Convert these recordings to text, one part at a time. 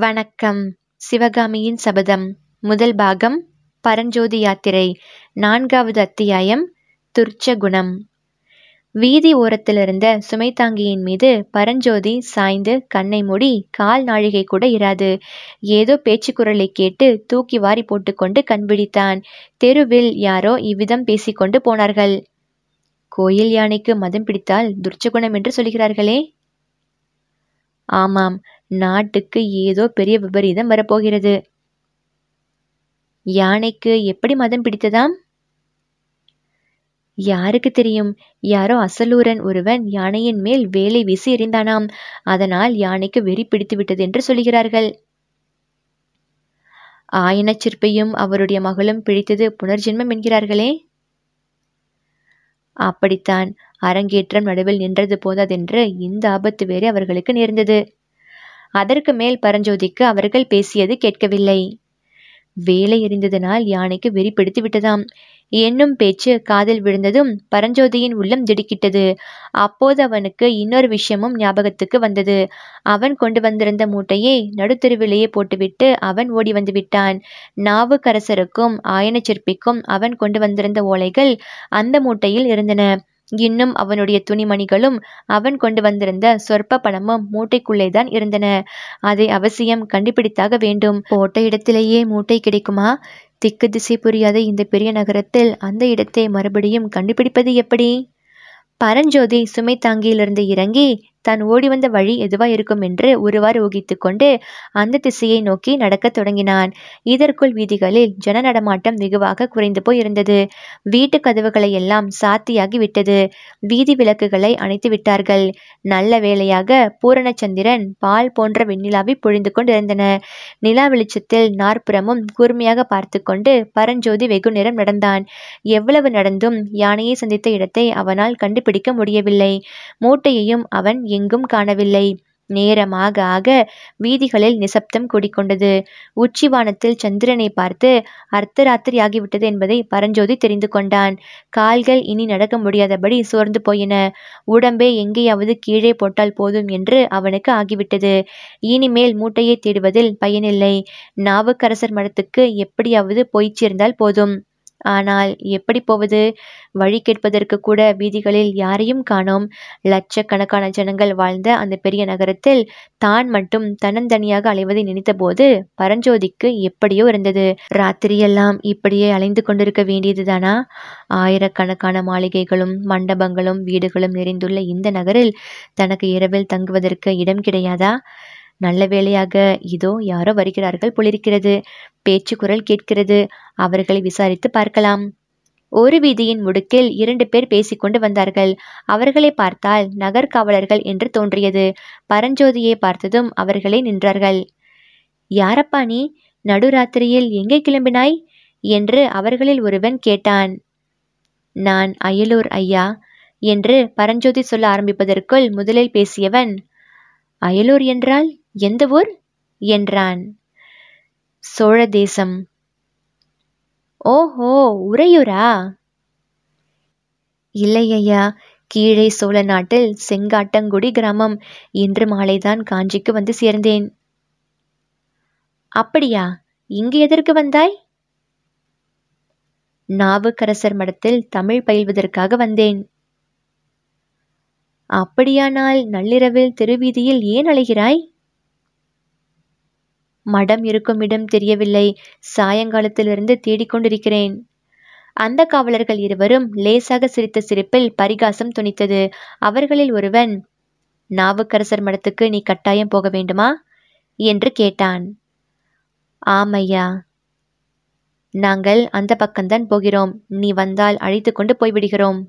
வணக்கம். சிவகாமியின் சபதம் முதல் பாகம் பரஞ்சோதி யாத்திரை நான்காவது அத்தியாயம் துர்ச்ச குணம் வீதி ஓரத்திலிருந்த சுமைதாங்கியின் மீது பரஞ்சோதி சாய்ந்து கண்ணை மூடி கால் நாழிகை கூட இராது. ஏதோ பேச்சு குரலை கேட்டு தூக்கி வாரி போட்டுக்கொண்டு கண்பிடித்தான் தெருவில் யாரோ இவ்விதம் பேசிக்கொண்டு போனார்கள். கோயில் யானைக்கு மதம் பிடித்தால் துர்ச்சகுணம் என்று சொல்கிறார்களே? ஆமாம். நாட்டுக்கு ஏதோ பெரிய விபரீதம் வரப்போகிறது. யானைக்கு எப்படி மதம் பிடித்ததாம்? யாருக்கு தெரியும்? யாரோ அசலூரன் ஒருவன் யானையின் மேல் வேலை வீசி எறிந்தானாம். அதனால் யானைக்கு வெறி பிடித்து விட்டது என்று சொல்கிறார்கள். ஆயன சிற்பியும் அவருடைய மகளும் பிடித்தது புனர்ஜென்மம் என்கிறார்களே. அப்படித்தான் அரங்கேற்றம் நடுவில் நின்றது போதாதென்று இந்த ஆபத்து வேறு அவர்களுக்கு நேர்ந்தது. அதற்கு மேல் பரஞ்சோதிக்கு அவர்கள் பேசியது கேட்கவில்லை. வேலை எறிந்ததனால் யானைக்கு வெறி பிடித்து விட்டதாம். என்னும் பேச்சு காதில் விழுந்ததும் பரஞ்சோதியின் உள்ளம் திடுக்கிட்டது. அப்போது அவனுக்கு இன்னொரு விஷயமும் ஞாபகத்துக்கு வந்தது. அவன் கொண்டு வந்திருந்த மூட்டையை நடுத்தெருவிலேயே போட்டுவிட்டு அவன் ஓடி வந்து விட்டான். நாவுக்கரசருக்கும் ஆயன சிற்பிக்கும் அவன் கொண்டு வந்திருந்த ஓலைகள் அந்த மூட்டையில் இருந்தன. இன்னும் அவனுடைய துணிமணிகளும் அவன் கொண்டு வந்திருந்த சொற்ப பணமும் மூட்டைக்குள்ளேதான் இருந்தன. அதை அவசியம் கண்டுபிடித்தாக வேண்டும். போட்ட இடத்திலேயே மூட்டை கிடைக்குமா? திக்கு திசை புரியாத இந்த பெரிய நகரத்தில் அந்த இடத்தை மறுபடியும் கண்டுபிடிப்பது எப்படி? பரஞ்சோதி சுமை தாங்கியிலிருந்து இறங்கி தான் ஓடி வந்த வழி எதுவாக இருக்கும் என்று ஒருவாறு ஊகித்து கொண்டு அந்த திசையை நோக்கி நடக்கத் தொடங்கினான். இதற்குள் வீதிகளில் ஜன நடமாட்டம் வெகுவாக குறைந்து போய் இருந்தது வீட்டு கதவுகளை எல்லாம் சாத்தியாகி விட்டது. வீதி விளக்குகளை அணைத்து விட்டார்கள். நல்ல வேளையாக பூரணச்சந்திரன் பால் போன்ற வெண்ணிலாவை பொழிந்து கொண்டிருந்தன. நிலா வெளிச்சத்தில் நாற்புறமும் கூர்மையாக பார்த்து கொண்டு பரஞ்சோதி வெகு நேரம் நடந்தான். எவ்வளவு நடந்தும் யானையை சந்தித்த இடத்தை அவனால் கண்டுபிடிக்க முடியவில்லை. மூட்டையையும் அவன் எங்கும் காணவில்லை. நேரமாக ஆக வீதிகளில் நிசப்தம் கூடிக்கொண்டது. உச்சிவானத்தில் சந்திரனை பார்த்து அர்த்தராத்திரி ஆகிவிட்டது என்பதை பரஞ்சோதி தெரிந்து கொண்டான். கால்கள் இனி நடக்க முடியாதபடி சோர்ந்து போயின. உடம்பே எங்கேயாவது கீழே போட்டால் போதும் என்று அவனுக்கு ஆகிவிட்டது. இனிமேல் மூட்டையை தேடுவதில் பயனில்லை. நாவுக்கரசர் மடத்துக்கு எப்படியாவது போய்ச் சேர்ந்தால் போதும். ஆனால் எப்படி போவது? வழி கேட்பதற்கு கூட வீதிகளில் யாரையும் காணோம். லட்சக்கணக்கான ஜனங்கள் வாழ்ந்த அந்த பெரிய நகரத்தில் தான் மட்டும் தன்னந்தனியாக அலைவதை நினைத்தபோது பரஞ்சோதிக்கு எப்படியோ இருந்தது. ராத்திரியெல்லாம் இப்படியே அலைந்து கொண்டிருக்க வேண்டியதுதானா? ஆயிரக்கணக்கான மாளிகைகளும் மண்டபங்களும் வீடுகளும் நிறைந்துள்ள இந்த நகரில் தனக்கு இரவில் தங்குவதற்கு இடம் கிடையாதா? நல்ல வேளையாக இதோ யாரோ வருகிறார்கள் போலிருக்கிறது. பேச்சு குரல் கேட்கிறது. அவர்களை விசாரித்து பார்க்கலாம். ஒரு வீதியின் முடுக்கில் இரண்டு பேர் பேசிக்கொண்டு வந்தார்கள். அவர்களை பார்த்தால் நகர் காவலர்கள் என்று தோன்றியது. பரஞ்சோதியை பார்த்ததும் அவர்களே நின்றார்கள். யாரப்பா நீ? நடுராத்திரியில் எங்கே கிளம்பினாய்? என்று அவர்களில் ஒருவன் கேட்டான். நான் அயலூர் ஐயா என்று பரஞ்சோதி சொல்ல ஆரம்பிப்பதற்குள் முதலில் பேசியவன் அயலூர் என்றால் எந்த ஊர்? என்றான். சோழ தேசம். ஓஹோ உறையூரா? இல்லையா கீழே சோழ நாட்டில் செங்காட்டங்குடி கிராமம். இன்று மாலைதான் காஞ்சிக்கு வந்து சேர்ந்தேன். அப்படியா இங்கு எதற்கு வந்தாய்? நாவுக்கரசர் மடத்தில் தமிழ் பயில்வதற்காக வந்தேன். அப்படியானால் நள்ளிரவில் தெருவீதியில் ஏன் அழைகிறாய் மடம் இருக்கும் இடம் தெரியவில்லை. சாயங்காலத்திலிருந்து தேடிக்கொண்டிருக்கிறேன். அந்த காவலர்கள் இருவரும் லேசாக சிரித்த சிரிப்பில் பரிகாசம் துணித்தது. அவர்களில் ஒருவன் நாவுக்கரசர் மடத்துக்கு நீ கட்டாயம் போக வேண்டுமா? என்று கேட்டான். ஆமையா நாங்கள் அந்த பக்கம்தான் போகிறோம். நீ வந்தால் அழைத்து கொண்டு போய்விடுகிறோம்.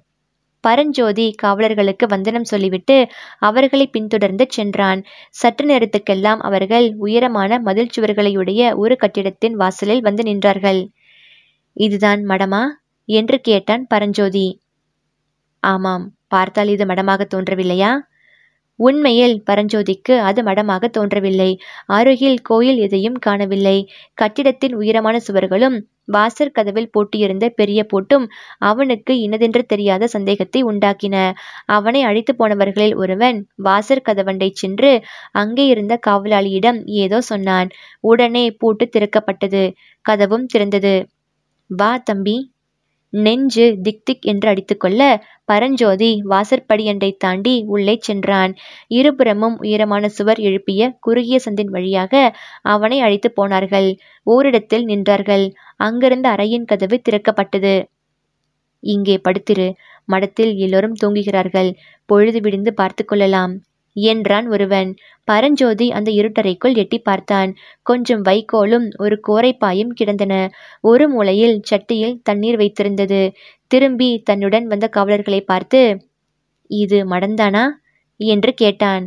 பரஞ்சோதி காவலர்களுக்கு வந்தனம் சொல்லிவிட்டு அவர்களை பின்தொடர்ந்து சென்றான். சற்று நேரத்துக்கெல்லாம் அவர்கள் உயரமான மதில் சுவர்களையுடைய ஒரு கட்டிடத்தின் வாசலில் வந்து நின்றார்கள். இதுதான் மடமா? என்று கேட்டான் பரஞ்சோதி. ஆமாம் பார்த்தால் இது மடமாக தோன்றவில்லையா? உண்மையில் பரஞ்சோதிக்கு அது மடமாக தோன்றவில்லை. அருகில் கோயில் எதையும் காணவில்லை. கட்டிடத்தின் உயரமான சுவர்களும் வாசற் கதவில் போட்டியிருந்த பெரிய பூட்டும் அவனுக்கு இனதென்று தெரியாத சந்தேகத்தை உண்டாக்கின. அவனை அழைத்துப் போனவர்களில் ஒருவன் வாசற் கதவண்டை சென்று அங்கே இருந்த காவலாளியிடம் ஏதோ சொன்னான். உடனே பூட்டு திறக்கப்பட்டது. கதவும் திறந்தது. வா தம்பி. நெஞ்சு திக் திக் என்று அடித்துக்கொள்ள பரஞ்சோதி வாசற்படியண்டை தாண்டி உள்ளே சென்றான். இருபுறமும் உயரமான சுவர் எழுப்பிய குறுகிய சந்தின் வழியாக அவனை அழைத்துப் போனார்கள். ஓரிடத்தில் நின்றார்கள். அங்கிருந்த அறையின் கதவு திறக்கப்பட்டது. இங்கே படுத்திரு. மடத்தில் எல்லோரும் தூங்குகிறார்கள். பொழுது விடிந்து பார்த்துக் கொள்ளலாம் என்றான் ஒருவன். பரஞ்சோதி அந்த இருட்டறைக்குள் எட்டிப் பார்த்தான். கொஞ்சம் வைக்கோலும் ஒரு கோரைப்பாயும் கிடந்தன. ஒரு மூலையில் சட்டியில் தண்ணீர் வைத்திருந்தது. திரும்பி தன்னுடன் வந்த காவலர்களைப் பார்த்து இது மடந்தானா? என்று கேட்டான்.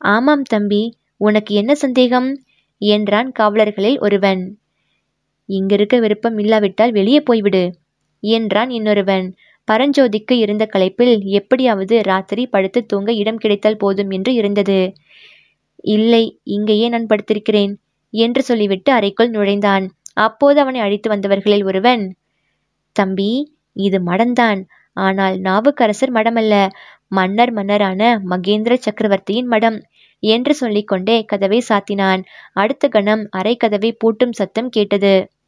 ஆமாம் தம்பி. உனக்கு என்ன சந்தேகம்? என்றான் காவலர்களில் ஒருவன். இங்கிருக்க விருப்பம் இல்லாவிட்டால் வெளியே போய்விடு என்றான் இன்னொருவன். பரஞ்சோதிக்கு இருந்த களைப்பில் எப்படியாவது ராத்திரி படுத்து தூங்க இடம் கிடைத்தால் போதும் என்று இருந்தது. இல்லை இங்கேயே நான் படுத்திருக்கிறேன் என்று சொல்லிவிட்டு அறைக்குள் நுழைந்தான். அப்போது அவனை அழைத்து வந்தவர்களில் ஒருவன் தம்பி இது மடந்தான். ஆனால் நாவுக்கரசர் மடமல்ல. மன்னர் மன்னரான மகேந்திர சக்கரவர்த்தியின் மடம் என்று சொல்லிக்கொண்டே கதவை சாத்தினான். அடுத்த கணம் அறைக்கதவை பூட்டும் சத்தம் கேட்டது.